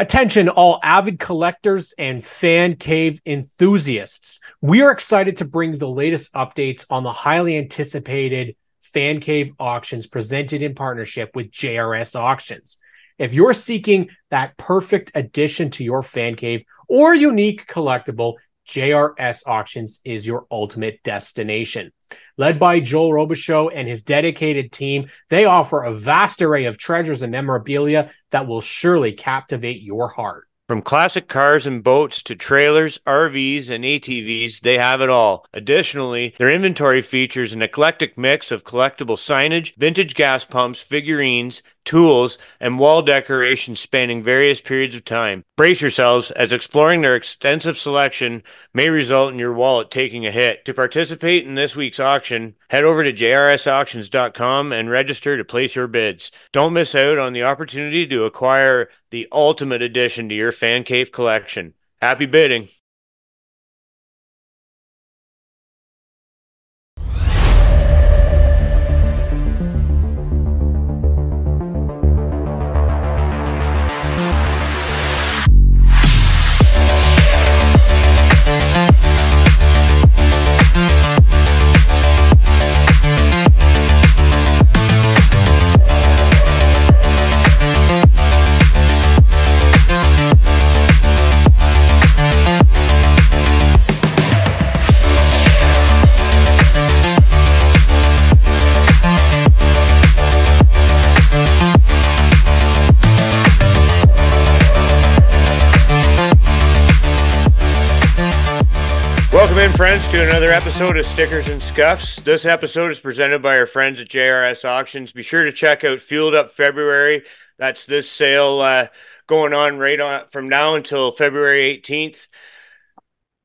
Attention, all avid collectors and fan cave enthusiasts. We are excited to bring the latest updates on the highly anticipated fan cave auctions presented in partnership with JRS Auctions. If you're seeking that perfect addition to your fan cave or unique collectible, JRS Auctions is your ultimate destination. Led by Joel Robichaux and his dedicated team, they offer a vast array of treasures and memorabilia that will surely captivate your heart. From classic cars and boats to trailers, RVs, and ATVs, they have it all. Additionally, their inventory features an eclectic mix of collectible signage, vintage gas pumps, figurines, tools, and wall decorations spanning various periods of time. Brace yourselves as exploring their extensive selection may result in your wallet taking a hit. To participate in this week's auction, head over to jrsauctions.com and register to place your bids. Don't miss out on the opportunity to acquire the ultimate addition to your fan cave collection. Happy bidding! Friends, to another episode of Stickers and Scuffs. This episode is presented by our friends at JRS Auctions. Be sure to check out Fueled Up February. That's this sale uh, going on right on from now until February 18th.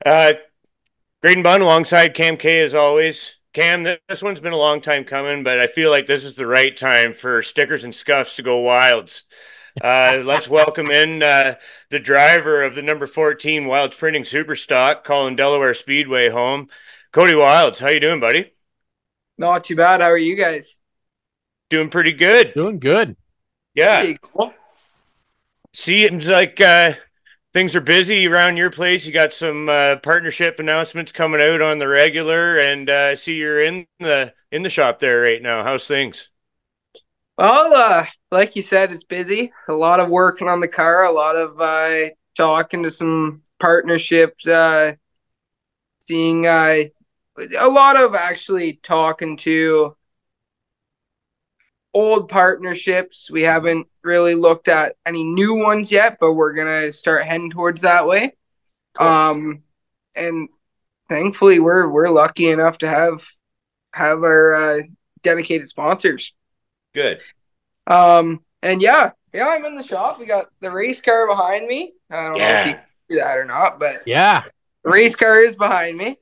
Uh, Graydon Bunn alongside Cam K as always. Cam, this one's been a long time coming, but I feel like this is the right time for Stickers and Scuffs to go wilds. Uh, let's welcome in uh, the driver of the number 14 Wilds Printing Superstock, calling Delaware Speedway home. Cody Wilds, how you doing, buddy? Not too bad. How are you guys? Doing pretty good. Doing good. Yeah. Pretty cool. Seems like uh, things are busy around your place. You got some uh, partnership announcements coming out on the regular, and uh, I see you're in the in the shop there right now. How's things? Well, uh, like you said, it's busy. A lot of working on the car. A lot of uh, talking to some partnerships. Uh, seeing uh, a lot of actually talking to old partnerships. We haven't really looked at any new ones yet, but we're gonna start heading towards that way. Cool. Um, and thankfully, we're we're lucky enough to have have our uh, dedicated sponsors. Good. Um, and yeah, yeah, I'm in the shop. We got the race car behind me. I don't know if you Yeah. can see that or not, but Yeah. the race car is behind me.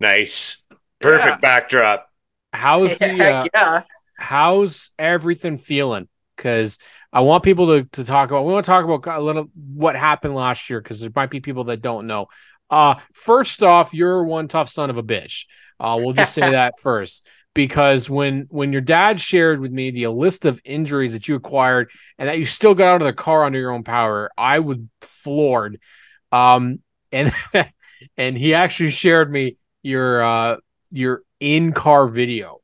Nice. Perfect Yeah. backdrop. How's the uh, yeah. how's everything feeling? Because I want people to, to talk about. We want to talk about a little what happened last year because there might be people that don't know. Uh, first off, you're one tough son of a bitch. Uh, we'll just say that first because when when your dad shared with me the list of injuries that you acquired and that you still got out of the car under your own power, I was floored. Um, and and he actually shared me your uh your in car video.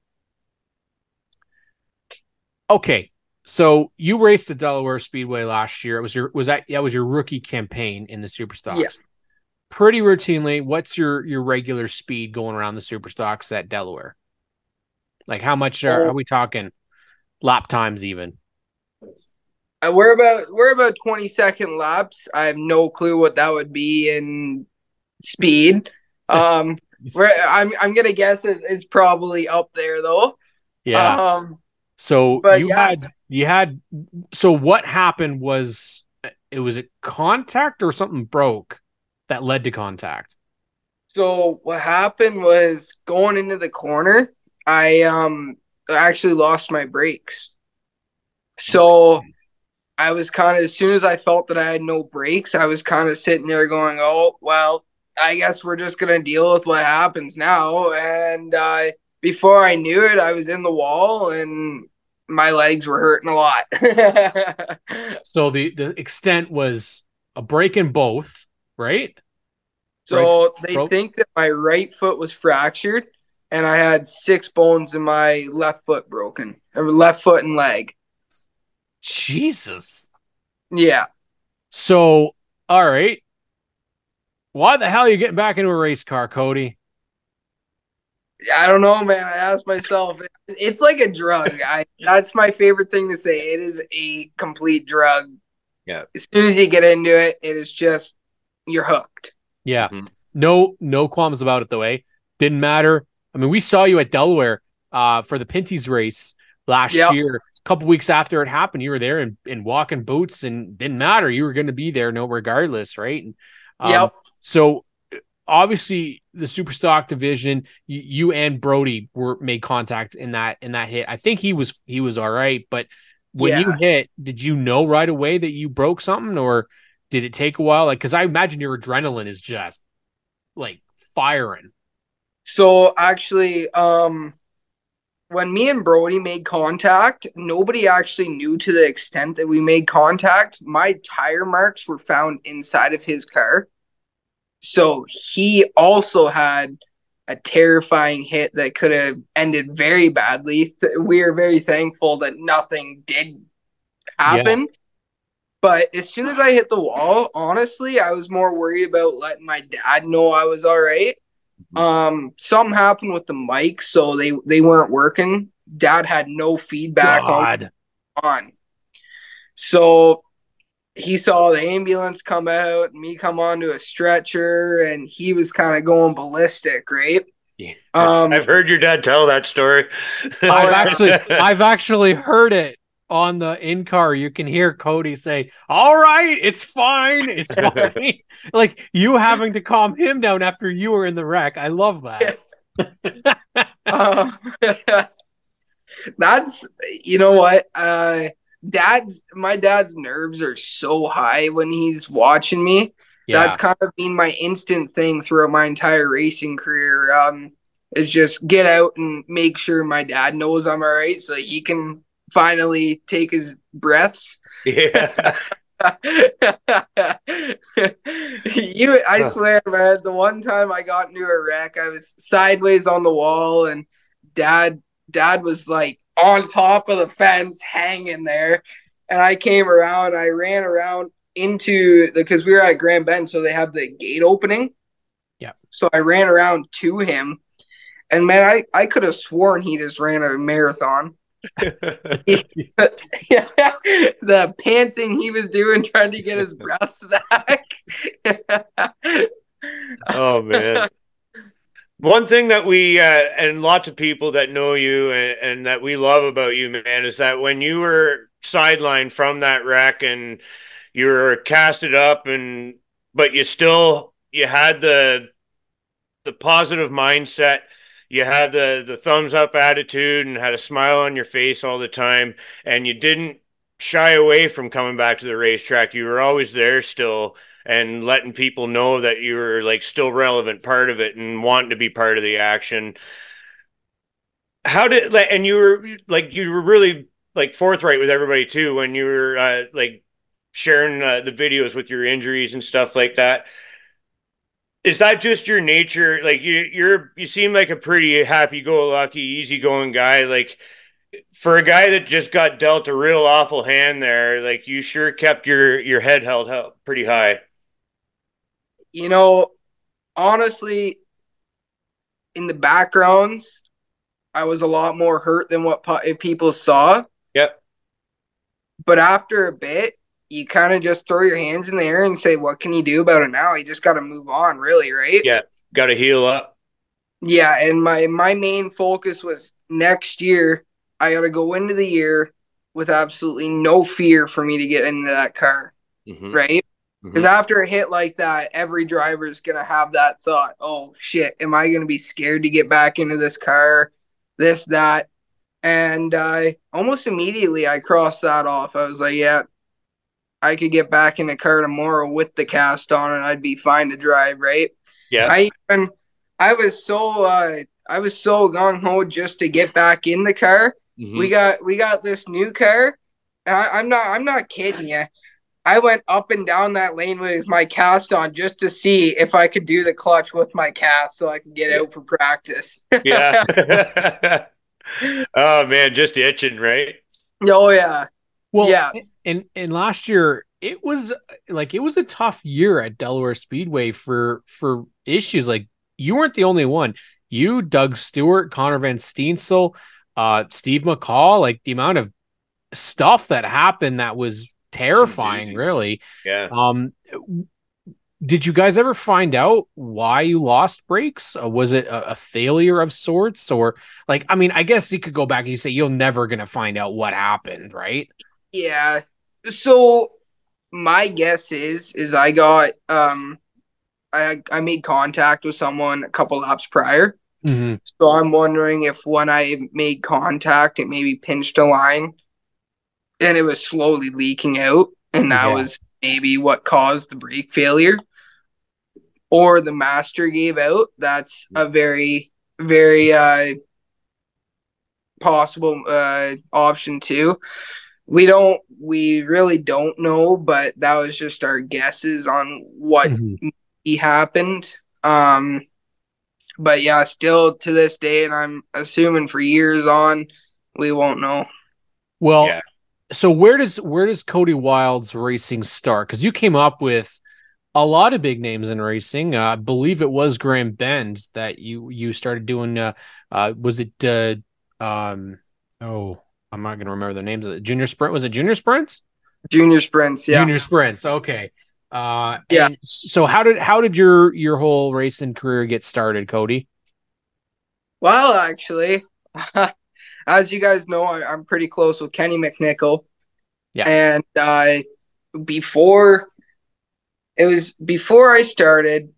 Okay, so you raced at Delaware Speedway last year. It was your was that that was your rookie campaign in the Superstocks. Yeah. Pretty routinely, what's your your regular speed going around the Superstocks at Delaware? Like how much are, are we talking? Lap times even. Uh, we're about we're about 20 second laps. I have no clue what that would be in speed. Um, we're, I'm I'm gonna guess it, it's probably up there though. Yeah. Um, so you yeah. had you had so what happened was it was a contact or something broke that led to contact. So what happened was going into the corner, I um actually lost my brakes. So I was kind of as soon as I felt that I had no brakes, I was kind of sitting there going, "Oh, well, I guess we're just going to deal with what happens now." And uh before I knew it, I was in the wall and my legs were hurting a lot. So the the extent was a break in both, right? So Right. they Broke- think that my right foot was fractured, and I had six bones in my left foot broken, or left foot and leg. Jesus. Yeah. So, all right. Why the hell are you getting back into a race car, Cody? I don't know, man. I asked myself. It's like a drug. I that's my favorite thing to say. It is a complete drug. Yeah. As soon as you get into it, it is just you're hooked. Yeah. Mhm. No, no qualms about it though, eh? Didn't matter. I mean, we saw you at Delaware uh for the Pinty's race last Yep. year. A couple weeks after it happened, you were there in, in walking boots and didn't matter. You were gonna be there no regardless, right? And, um, yep. So obviously the super stock division, you, you and Brody were made contact in that in that hit. I think he was he was all right, but when you hit, did you know right away that you broke something or did it take a while? Like cuz I imagine your adrenaline is just like firing. So actually, um, when me and Brody made contact, nobody actually knew to the extent that we made contact. My tire marks were found inside of his car. So he also had a terrifying hit that could have ended very badly. We are very thankful that nothing did happen. But as soon as I hit the wall, honestly, I was more worried about letting my dad know I was all right. Um, something happened with the mic, so they they weren't working. Dad had no feedback on God. on. So he saw the ambulance come out, me come onto a stretcher, and he was kind of going ballistic, right? Yeah. Um, I've heard your dad tell that story. I've actually I've actually heard it on the in car. You can hear Cody say, "All right, it's fine, it's fine." like you having to calm him down after you were in the wreck. I love that. uh, that's you know what uh dad's my dad's nerves are so high when he's watching me Yeah, that's kind of been my instant thing throughout my entire racing career um is just get out and make sure my dad knows i'm all right so he can finally take his breaths yeah. you I swear, man, the one time I got into a wreck, I was sideways on the wall and dad dad was like on top of the fence hanging there. And I came around, I ran around into the because we were at Grand Bend, so they have the gate opening. Yeah. So So I ran around to him. And man, I, I could have sworn he just ran a marathon. yeah, the panting he was doing trying to get his breaths back. oh man. One thing that we uh, and lots of people that know you and, and that we love about you, man, is that when you were sidelined from that wreck and you were casted up and but you still you had the the positive mindset you had the the thumbs up attitude and had a smile on your face all the time and you didn't shy away from coming back to the racetrack. You were always there still and letting people know that you were like still relevant part of it and wanting to be part of the action. How did like and you were like you were really like forthright with everybody too when you were uh, like sharing uh, the videos with your injuries and stuff like that is that just your nature like you you're you seem like a pretty happy-go-lucky easygoing guy like for a guy that just got dealt a real awful hand there like you sure kept your your head held held pretty high you know, honestly, in the backgrounds, I was a lot more hurt than what people saw. Yep. But after a bit, you kind of just throw your hands in the air and say, "What can you do about it now?" You just got to move on, really, right? Yeah. got to heal up Yeah, and my my main focus was next year. I got to go into the year with absolutely no fear for me to get into that car, Mhm. right? Because after a hit like that, every driver is gonna have that thought: "Oh shit, am I gonna be scared to get back into this car? This, that." And uh, almost immediately, I crossed that off. I was like, "Yeah, I could get back in the car tomorrow with the cast on, and I'd be fine to drive." Right? yeah I even I was so uh I was so gung ho just to get back in the car. Mhm. We got we got this new car, and I, I'm not I'm not kidding you. I went up and down that lane with my cast on just to see if I could do the clutch with my cast so I could get out for practice. yeah. oh man, just itching, right? oh yeah. Well, Yeah. and and last year it was like it was a tough year at Delaware Speedway for for issues. Like you weren't the only one. You, Doug Stewart, Connor Van Steensel, uh, Steve McCall, like the amount of stuff that happened that was terrifying, really. Yeah. Um, did you guys ever find out why you lost brakes? Uh, was it a, a failure of sorts, or like? I mean, I guess you could go back and you say you're never gonna find out what happened, right? Yeah. So my guess is is I got um I I made contact with someone a couple laps prior. Mm-hmm. So I'm wondering if when I made contact it maybe pinched a line and it was slowly leaking out and that Yeah. was maybe what caused the brake failure. Or the master gave out. That's a very very uh possible uh option too. We don't we really don't know, but that was just our guesses on what Mhm. he happened. Um, but yeah, still to this day, and I'm assuming for years on, we won't know. Well, Yeah. so where does where does Cody Wild's racing start? Because you came up with a lot of big names in racing. Uh, I believe it was Grand Bend that you you started doing. Uh, uh, was it? Uh, um, oh, I'm not gonna remember the names of the junior sprint. Was it junior sprints? Junior sprints, yeah. Junior sprints. Okay. Uh, Yeah. So how did how did your your whole racing career get started, Cody? Well, actually, as you guys know, I, I'm pretty close with Kenny McNichol. Yeah. And uh, before it was before I started,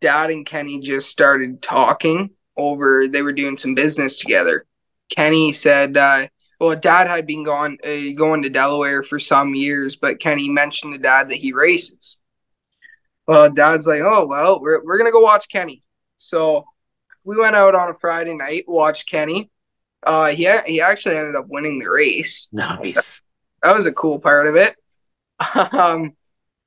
Dad and Kenny just started talking over. They were doing some business together. Kenny said, uh, "Well, Dad had been gone uh, going to Delaware for some years, but Kenny mentioned to Dad that he races." Well, Dad's like, "Oh well, we're we're gonna go watch Kenny." So we went out on a Friday night, watched Kenny. Uh, he he actually ended up winning the race. Nice. That was a cool part of it. Um,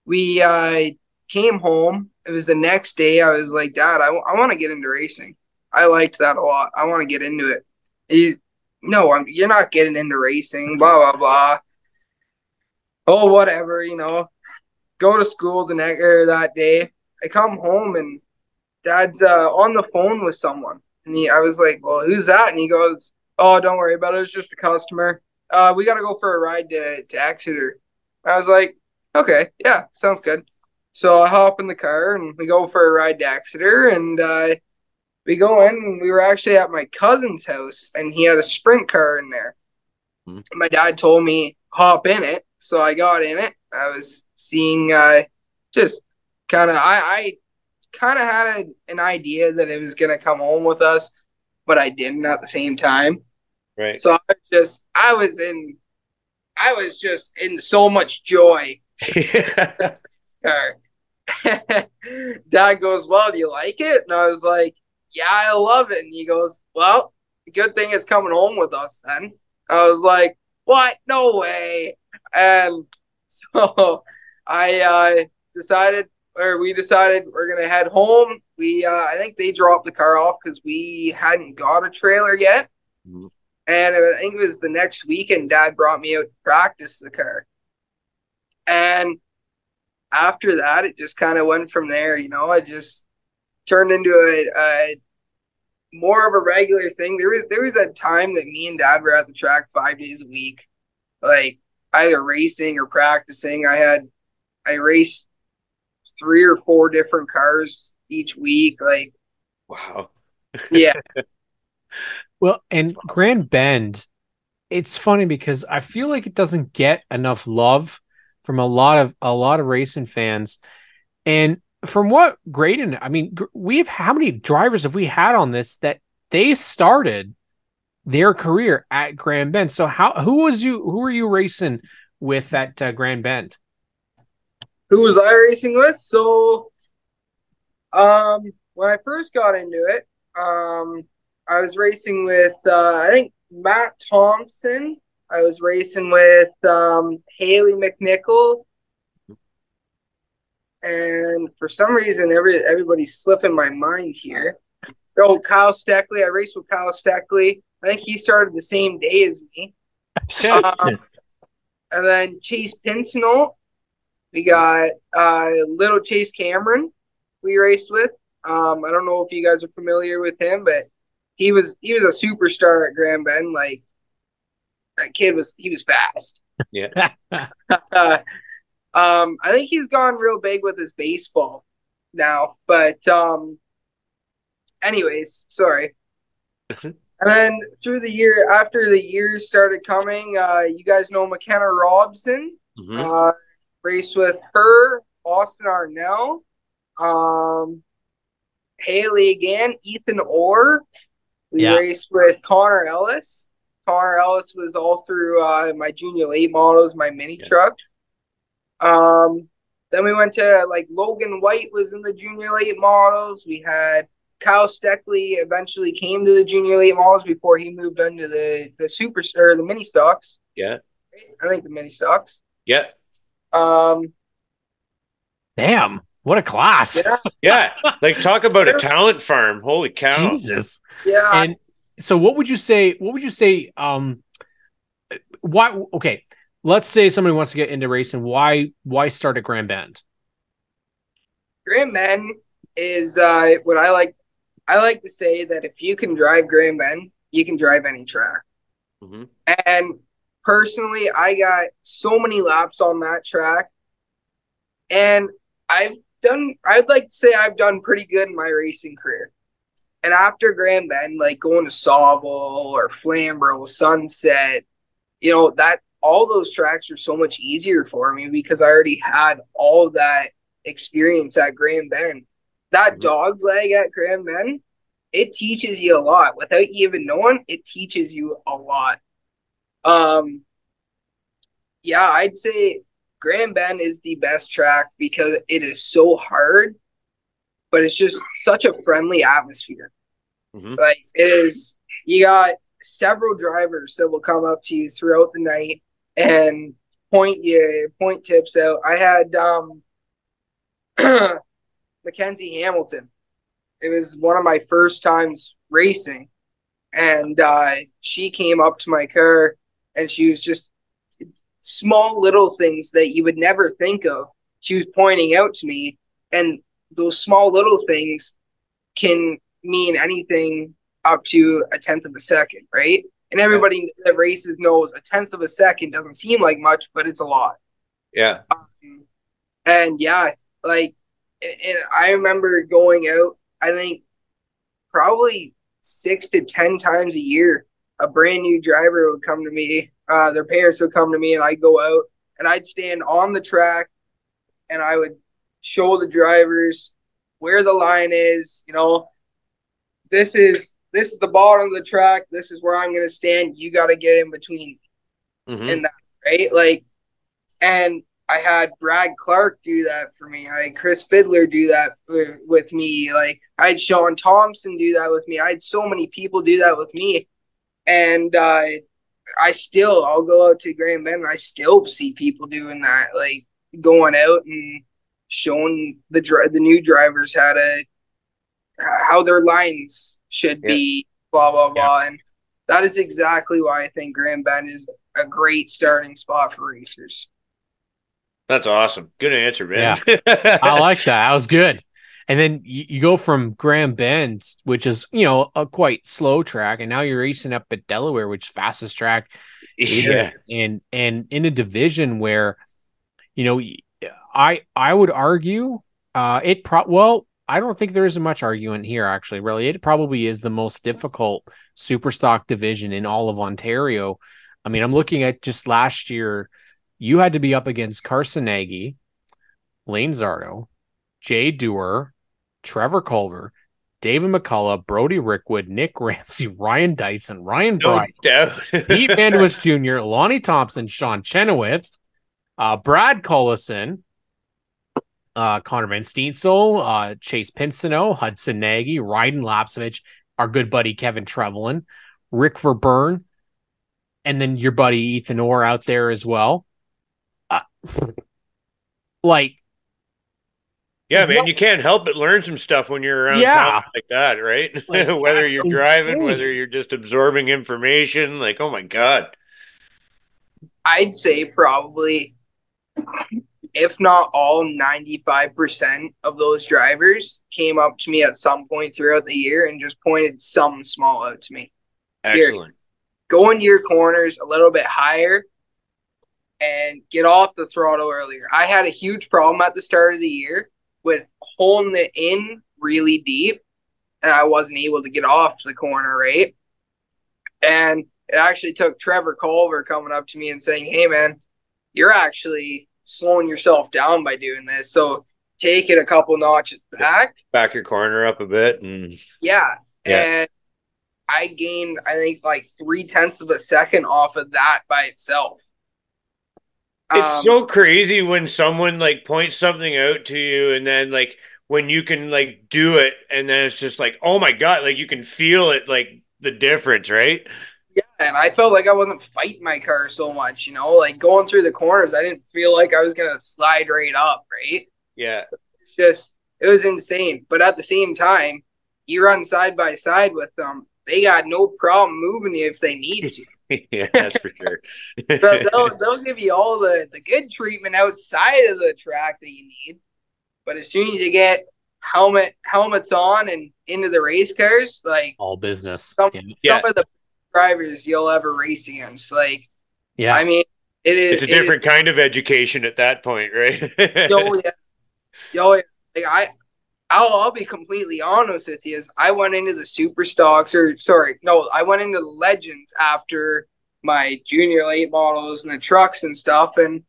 we uh came home. It was the next day. I was like, Dad, I, want to get into racing. I liked that a lot. I want to get into it. He, no, I'm, you're not getting into racing. Blah blah blah. Oh, whatever. You know, go to school the next or that day. I come home and Dad's uh, on the phone with someone, and he, I was like, "Well, who's that?" And he goes, "Oh, don't worry about it. It's just a customer. Uh, we gotta go for a ride to to Exeter." I was like, "Okay, yeah, sounds good." So I hop in the car and we go for a ride to Exeter, and uh, we go in. And we were actually at my cousin's house, and he had a sprint car in there. Hmm. My dad told me hop in it, so I got in it. I was seeing uh, just kind of I, I kind of had a, an idea that it was gonna come home with us, but I didn't at the same time. Right. So I was just I was in I was just in so much joy. Dad goes, Well, do you like it? And I was like, Yeah, I love it. And he goes, Well, the good thing is coming home with us then. I was like, What? No way. And so I uh, decided or we decided we're gonna head home. We uh, I think they dropped the car off because we hadn't got a trailer yet. Mhm. And I think it was the next weekend, Dad brought me out to practice the car. And after that, it just kind of went from there. You know, I just turned into a, a more of a regular thing. There was there was a time that me and Dad were at the track five days a week, like either racing or practicing. I had I raced three or four different cars each week. Like, wow. yeah, Well, and awesome. Grand Bend, it's funny because I feel like it doesn't get enough love from a lot of a lot of racing fans. And from what Graydon, I mean, we've how many drivers have we had on this that they started their career at Grand Bend? So how who was you who were you racing with at uh, Grand Bend? who was I racing with? So, um, when I first got into it, um, I was racing with uh, I think Matt Thompson. I was racing with um, Haley McNichol, and for some reason, every everybody's slipping my mind here. Oh, Kyle Steckley. I raced with Kyle Steckley. I think he started the same day as me. Um, and then Chase Pincinel. We got uh, little Chase Cameron. We raced with. Um, I don't know if you guys are familiar with him, but he was he was a superstar at Grand Bend. Like that kid was he was fast. Yeah. uh, um, I think he's gone real big with his baseball now. But um, anyways, sorry. and then through the year, after the years started coming, uh, you guys know McKenna Robson. Mhm. Uh, raced with her, Austin Arnell, um, Haley again, Ethan Orr. We Yeah. raced with Connor Ellis. Connor Ellis was all through uh, my junior late models, my mini Yeah. truck. Um, then we went to like Logan White was in the junior late models. We had Kyle Steckley eventually came to the junior late models before he moved under the the super or the mini stocks. Yeah. I think the mini stocks. Yeah. Um, Damn, what a class. yeah, Yeah. Like talk about a talent farm. Holy cow. Jesus. yeah. And so what would you say what would you say um why okay, let's say somebody wants to get into racing, why why start at Grand Bend? Grand Bend is uh, what I like. I like to say that if you can drive Grand Bend, you can drive any track. Mhm. And personally, I got so many laps on that track, and I've done. I'd like to say I've done pretty good in my racing career. And after Grand Bend, like going to Sauble or Flamborough, Sunset, you know that all those tracks are so much easier for me because I already had all that experience at Grand Bend. That Mhm. dog's leg at Grand Bend, it teaches you a lot. Without you even knowing, it teaches you a lot. Um, yeah, I'd say Grand Bend is the best track because it is so hard, but it's just such a friendly atmosphere. Mhm. Like it is, you got several drivers that will come up to you throughout the night and point you point tips out. I had um Mackenzie Hamilton. It was one of my first times racing, and uh, she came up to my car, and she was just small little things that you would never think of. She was pointing out to me, and those small little things can mean anything up to a tenth of a second, right? And everybody that races knows a tenth of a second doesn't seem like much, but it's a lot. Yeah. Um, and yeah, like, and, and I remember going out, I think probably six to 10 times a year, a brand new driver would come to me. Uh, their parents would come to me, and I'd go out and I'd stand on the track and I would show the drivers where the line is. You know, this is this is the bottom of the track. This is where I'm going to stand. You got to get in between Mhm. in that, right? Like, and I had Brad Clark do that for me. I had Chris Fiddler do that with, with me. Like, I had Sean Thompson do that with me. I had so many people do that with me. And uh, I still, I'll go out to Grand Bend and I still see people doing that, like going out and showing the dri- the new drivers how to how their lines should be, blah blah blah. And that is exactly why I think Grand Bend is a great starting spot for racers. That's awesome. Good answer, man. I like that. That was good. And then you, you go from Grand Bend, which is you know a quite slow track, and now you're racing up at Delaware, which is fastest track yeah. and and in a division where you know i i would argue uh it pro well i don't think there is much argument here actually really it probably is the most difficult super stock division in all of ontario i mean i'm looking at just last year you had to be up against carson nagy lane zardo jay dewar trevor culver david mccullough brody rickwood nick ramsey ryan dyson ryan No doubt. Pete Vanderwist Jr., Lonnie Thompson, Sean Chenoweth, uh, Brad Collison, uh, Connor Van Steensel, uh, Chase Pinsino, Hudson Nagy, Ryden Lapsovich, our good buddy Kevin Trevelin, Rick Verburn, and then your buddy Ethan Orr out there as well. Uh, like, Yeah, man, you can't help but learn some stuff when you're around Yeah. town like that, right? Like, whether you're driving, whether you're just absorbing information, like, oh my god. I'd say probably, if not all, 95% of those drivers came up to me at some point throughout the year and just pointed some small out to me. Excellent. Go into your corners a little bit higher and get off the throttle earlier. I had a huge problem at the start of the year with holding it in really deep and I wasn't able to get off the corner, right? And it actually took Trevor Culver coming up to me and saying, Hey man, you're actually slowing yourself down by doing this. So take it a couple notches back. Back your corner up a bit and Yeah. Yeah. And I gained, I think, like three tenths of a second off of that by itself. it's Um, so crazy when someone like points something out to you and then like when you can like do it and then it's just like, oh my god, like you can feel it like the difference, right? And I felt like I wasn't fighting my car so much, you know, like going through the corners, I didn't feel like I was gonna slide right up, right? Yeah. It's just it was insane. But at the same time, you run side by side with them, they got no problem moving you if they need to. yeah, that's for sure. So they'll they'll give you all the, the good treatment outside of the track that you need. But as soon as you get helmet helmets on and into the race cars, like All business. Some-. Yeah. some of the drivers you'll ever race against, like Yeah. I mean, it is it's a it is- different kind of education at that point, right? Yo, oh, yeah. Yo, yeah. like I, I'll, I'll be completely honest with you. Is I went into the super stocks, or sorry, no, I went into the legends after my junior late models and the trucks and stuff, and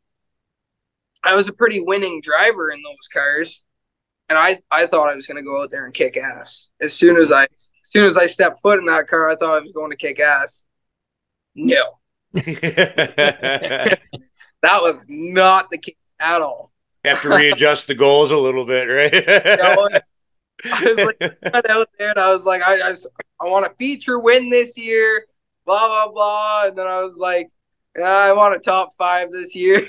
I was a pretty winning driver in those cars. And I, I thought I was gonna go out there and kick ass. As soon as I, as soon as I stepped foot in that car, I thought I was going to kick ass. No, that was not the case at all. Have to readjust the goals a little bit, right? Yo, I was like, out there and I was like, I, I just I want a feature win this year, blah blah blah. And then I was like, yeah, I want a top five this year.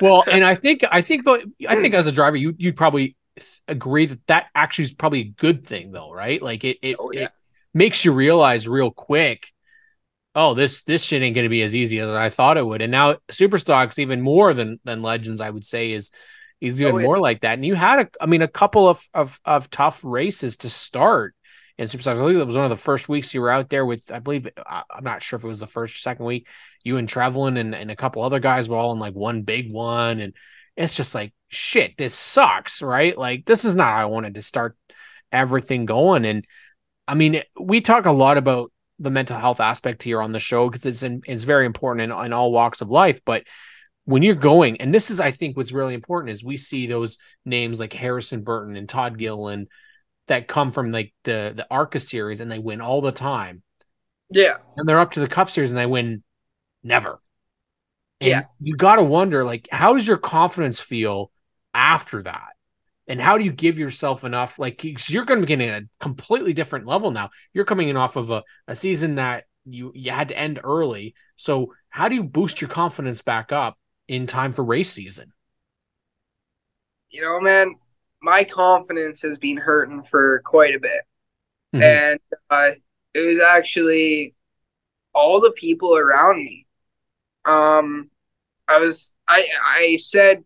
well, and I think I think I think as a driver, you you'd probably agree that that actually is probably a good thing, though, right? Like it it, Oh, yeah. it makes you realize real quick. Oh, this this shit ain't going to be as easy as I thought it would. And now Superstocks even more than than Legends, I would say, is is oh, even Oh, yeah. more like that. And you had a, I mean, a couple of of of tough races to start in Superstocks. I believe it was one of the first weeks you were out there with. I believe I'm not sure if it was the first or second week. You and Trevelin and and a couple other guys were all in like one big one, and it's just like shit. This sucks, right? Like this is not how I wanted to start everything going. And I mean, we talk a lot about the mental health aspect here on the show because it's in, it's very important in, in all walks of life. But when you're going, and this is, I think, what's really important is we see those names like Harrison Burton and Todd Gilliland that come from like the the ARCA series and they win all the time, yeah, and they're up to the Cup series and they win never. And Yeah. you got to wonder, like, how does your confidence feel after that? And how do you give yourself enough? Like, you're going to be getting a completely different level now. You're coming in off of a, a season that you you had to end early. So, how do you boost your confidence back up in time for race season? you know, man, my confidence has been hurting for quite a bit, Mhm. and uh, it was actually all the people around me. Um, I was I I said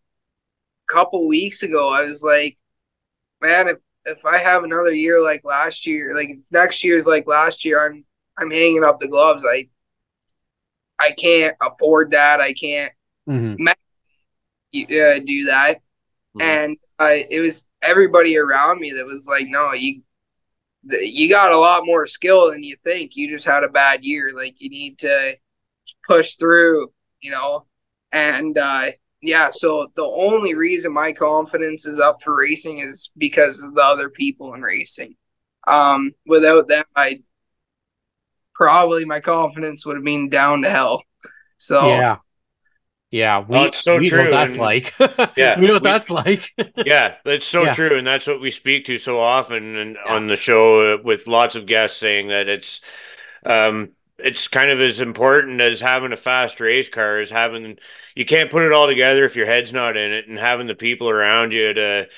couple weeks ago, I was like, man, if if I have another year like last year, like next year's like last year, I'm I'm hanging up the gloves. I I can't afford that. I can't Mhm. uh, do that. Mhm. And uh, it was everybody around me that was like, no, you you got a lot more skill than you think. You just had a bad year. Like you need to push through, you know. And uh, yeah, so the only reason my confidence is up for racing is because of the other people in racing. Um, without them, I probably my confidence would have been down to hell. So Yeah. Yeah. We, Oh, it's so we know true, what that's and- like. Yeah, We know what we- that's like. yeah, that's so Yeah. true, and that's what we speak to so often and on the show uh, with lots of guests saying that it's um it's kind of as important as having a fast race car as having you can't put it all together if your head's not in it and having the people around you to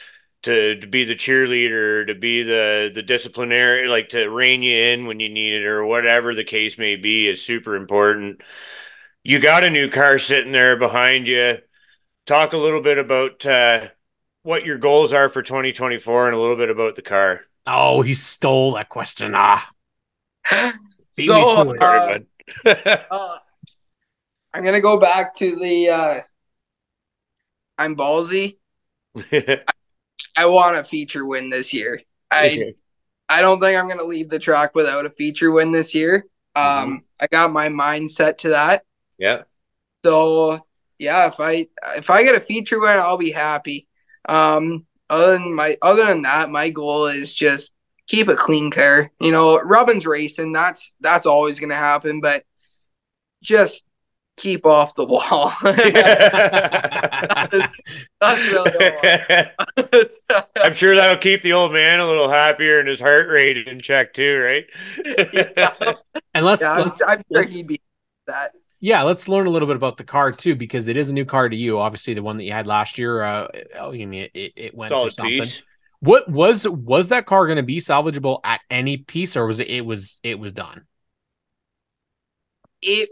to, to be the cheerleader to be the the disciplinary like to rein you in when you need it or whatever the case may be is super important. You got a new car sitting there behind you. Talk a little bit about uh, what your goals are for 2024 and a little bit about the car. Oh, he stole that question. Ah, beat me so to uh, Sorry, uh, I'm gonna go back to the uh, I'm ballsy. bud. I want a feature win this year. I I don't think I'm gonna leave the track without a feature win this year. Um, Mm-hmm. I got my mind set to that. yeah So yeah, if I if I get a feature win, I'll be happy. Um, other than my other than that, my goal is just keep a clean car. You know, Robin's racing. That's that's always gonna happen, but just keep off the wall. that's, that's really I want. I'm sure that'll keep the old man a little happier and his heart rate in check too, right? yeah, And let's, yeah, I'm, let's I'm sure he'd be that. yeah, let's learn a little bit about the car too, because it is a new car to you. Obviously, the one that you had last year, uh, oh, I mean, it, it went for Solid something. piece. What was was that car going to be salvageable at any piece, or was it it was it was done? it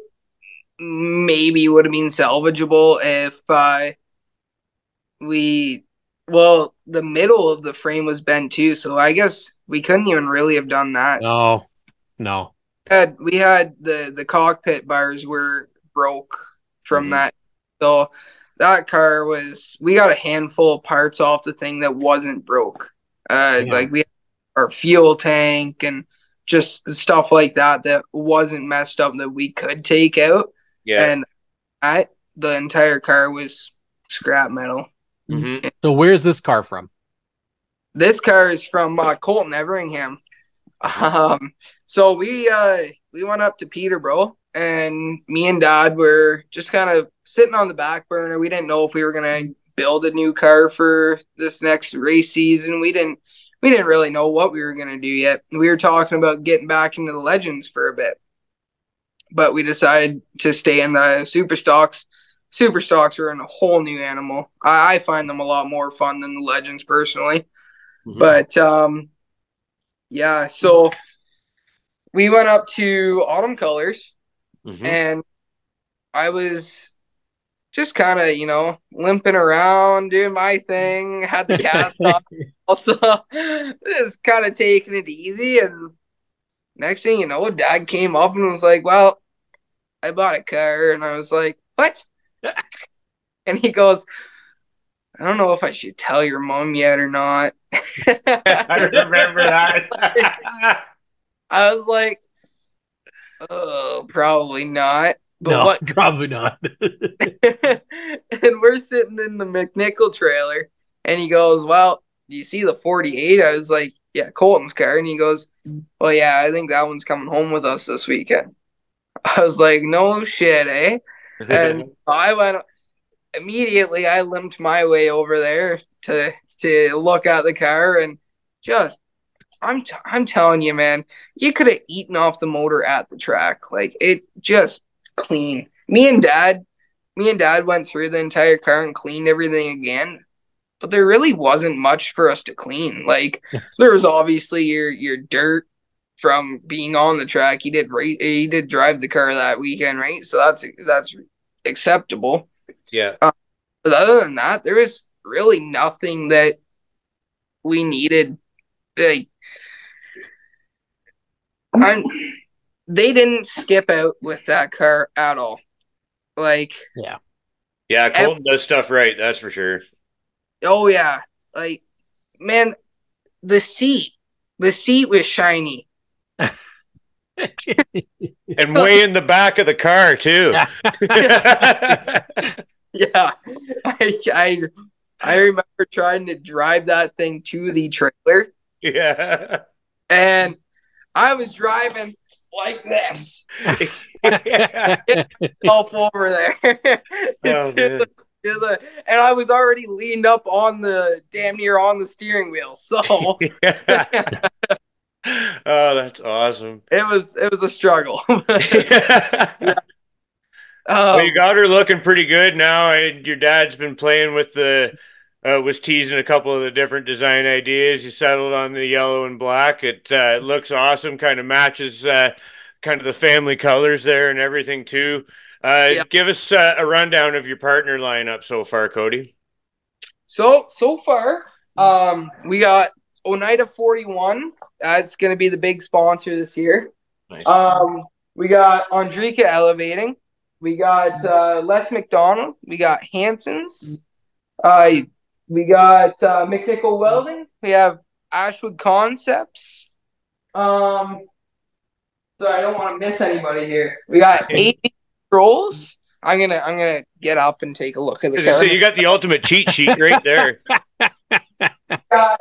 maybe would have been salvageable if uh, we well the middle of the frame was bent too so i guess we couldn't even really have done that No, no. had we had the the cockpit bars were broke from Mhm. that so that car was we got a handful of parts off the thing that wasn't broke uh Yeah. like we had our fuel tank and just stuff like that that wasn't messed up that we could take out Yeah. and I the entire car was scrap metal. Mhm. So where's this car from? This car is from uh, Colton Everingham. Um, so we uh we went up to Peterborough and me and Dad were just kind of sitting on the back burner. We didn't know if we were gonna build a new car for this next race season. We didn't we didn't really know what we were gonna do yet. We were talking about getting back into the legends for a bit. But we decided to stay in the super stocks. Super stocks are in a whole new animal. I, I find them a lot more fun than the legends personally. Mhm. But um yeah, so we went up to Autumn Colors Mhm. and I was just kind of, you know, limping around, doing my thing, had the cast on, also just kind of taking it easy. And next thing you know, dad came up and was like, Well, I bought a car. And I was like, What? and he goes, I don't know if I should tell your mom yet or not. I remember that. I was like, Oh, probably not. But no, what probably not. and we're sitting in the McNichol trailer, and he goes, "Well, do you see the 48?" I was like, "Yeah, Colton's car," and he goes, "Well, yeah, I think that one's coming home with us this weekend." I was like, "No shit, eh?" And I went immediately. I limped my way over there to to look at the car, and just, I'm t- I'm telling you, man, you could have eaten off the motor at the track. Like it just clean. Me and dad, me and dad went through the entire car and cleaned everything again. But there really wasn't much for us to clean. Like there was obviously your your dirt from being on the track. He did right. he did drive the car that weekend, right? So that's that's acceptable. yeah. Uh, but other than that, there was really nothing that we needed. Like, I'm, they didn't skip out with that car at all. Like, Yeah, yeah, Colton does stuff right, that's for sure. oh yeah, like, man, the seat, the seat was shiny. And way in the back of the car too. Yeah, I, I, I remember trying to drive that thing to the trailer, yeah. and I was driving like this. up over there. Oh, man. the- the- and I was already leaned up on the damn near on the steering wheel. So oh, that's awesome. It was it was a struggle. yeah. Um, well, you got her looking pretty good now. And your dad's been playing with the, uh, was teasing a couple of the different design ideas. You settled on the yellow and black. It, uh, it looks awesome. Kind of matches uh, kind of the family colors there and everything too. Uh, Yeah. Give us uh, a rundown of your partner lineup so far, Cody. So so far, um, we got Oneida Forty One. That's going to be the big sponsor this year. Nice. Um, we got Andrika Elevating. We got uh, Les McDonald. We got Hanson's. Uh, we got uh, McNichol Welding. We have Ashwood Concepts. Um, so I don't want to miss anybody here. We got eight Trolls. I'm gonna I'm gonna get up and take a look at the. so you got the ultimate cheat sheet right there. got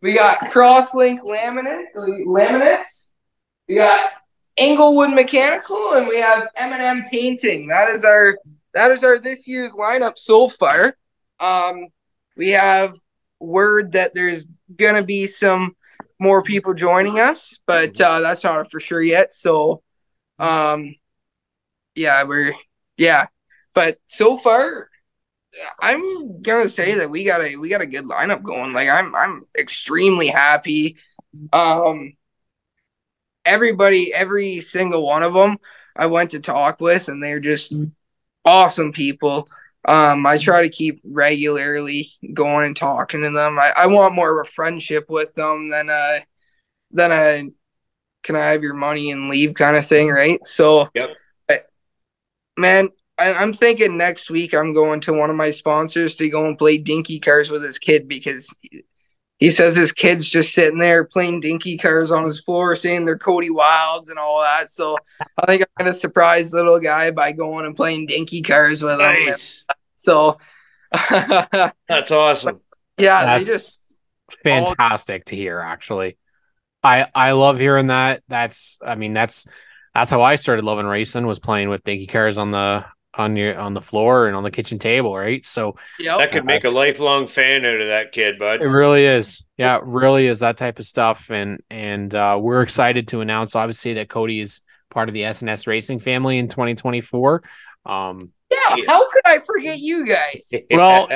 we got crosslink laminate laminates. We got Englewood Mechanical, and we have M&M Painting. That is our that is our this year's lineup so far. Um, we have word that there's gonna be some more people joining us, but uh, that's not for sure yet. So, um, yeah, we're yeah, but so far I'm gonna say that we got a we got a good lineup going. Like I'm I'm extremely happy. Um, everybody, every single one of them, I went to talk with, and they're just awesome people. Um, I try to keep regularly going and talking to them. I, I want more of a friendship with them than a than a can I have your money and leave kind of thing, right? So, Yep. I- man, I, I'm thinking next week I'm going to one of my sponsors to go and play dinky cars with his kid because he, he says his kid's just sitting there playing dinky cars on his floor, saying they're Cody Wilds and all that. So I think I'm gonna surprise the little guy by going and playing dinky cars with him. Nice. So That's awesome. Yeah, That's just fantastic to hear. Actually, I I love hearing that. That's I mean that's that's how I started loving racing was playing with dinky cars on the on your on the floor and on the kitchen table, right? So yep. That could make a lifelong fan out of that kid, bud. It really is. Yeah, it really is that type of stuff. And and uh, we're excited to announce obviously that Cody is part of the SNS racing family in 2024. Um yeah. How could I forget you guys? Well,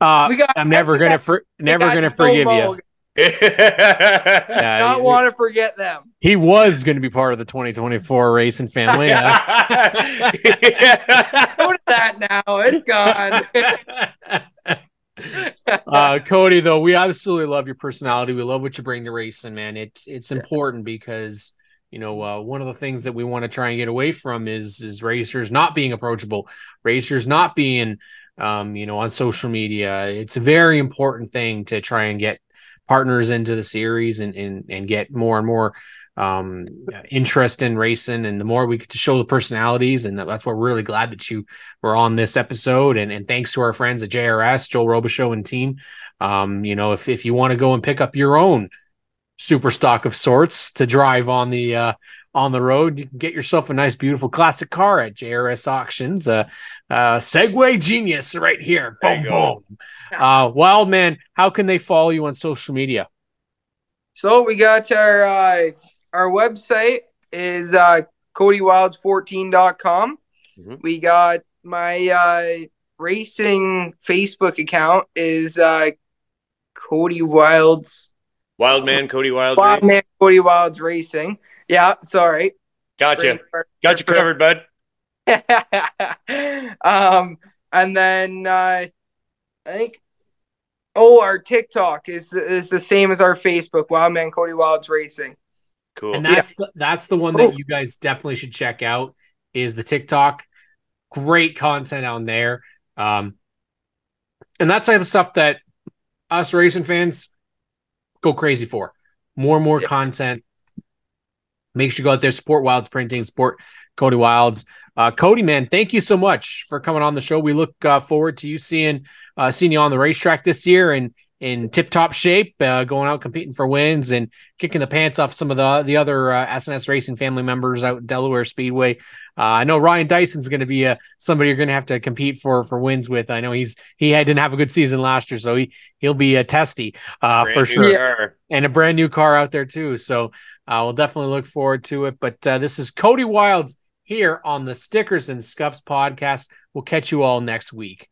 uh We got I'm never gonna for, never gonna no forgive mo- you. Yeah, Not want to forget them. He was going to be part of the 2024 racing family. uh, Go to that now. It's gone. uh, Cody, though, we absolutely love your personality. We love what you bring to racing, man. It's it's important because you know uh, one of the things that we want to try and get away from is is racers not being approachable, racers not being um, you know on social media. It's a very important thing to try and get partners into the series and and and get more and more um interest in racing and the more we get to show the personalities and that's what we're really glad that you were on this episode and and thanks to our friends at JRS Joel Robichaux and team um you know if if you want to go and pick up your own super stock of sorts to drive on the uh on the road you can get yourself a nice beautiful classic car at JRS auctions uh uh segue genius right here There boom go. boom uh wild man how can they follow you on social media So we got our uh, our website is uh, CodyWilds14.com. Mhm. We got my uh, racing Facebook account is uh, Cody Wilds Wild man, Cody Wild. Wild Man Cody Wilds Racing. Yeah, sorry. Gotcha. Got you covered, bud. um, and then uh, I think oh, our TikTok is is the same as our Facebook. Wildman Cody Wilds Racing. Cool. And that's the, that's the one that Oh. you guys definitely should check out is the TikTok. Great content on there. Um, and that type of stuff that us racing fans go crazy for. More and more Yeah. content. Make sure you go out there, support Wilds Printing, support Cody Wilds. Uh, Cody, man, thank you so much for coming on the show. We look uh, forward to you seeing uh, seeing you on the racetrack this year and in tip top shape, uh, going out competing for wins and kicking the pants off some of the the other uh, SNS racing family members out at Delaware Speedway. Uh, I know Ryan Dyson's going to be a somebody you're going to have to compete for for wins with. I know he's he had, didn't have a good season last year, so he he'll be a testy uh, for sure, Yeah. and a brand new car out there too. So uh, we'll definitely look forward to it. But uh, this is Cody Wild here on the Stickers and Scuffs podcast. We'll catch you all next week.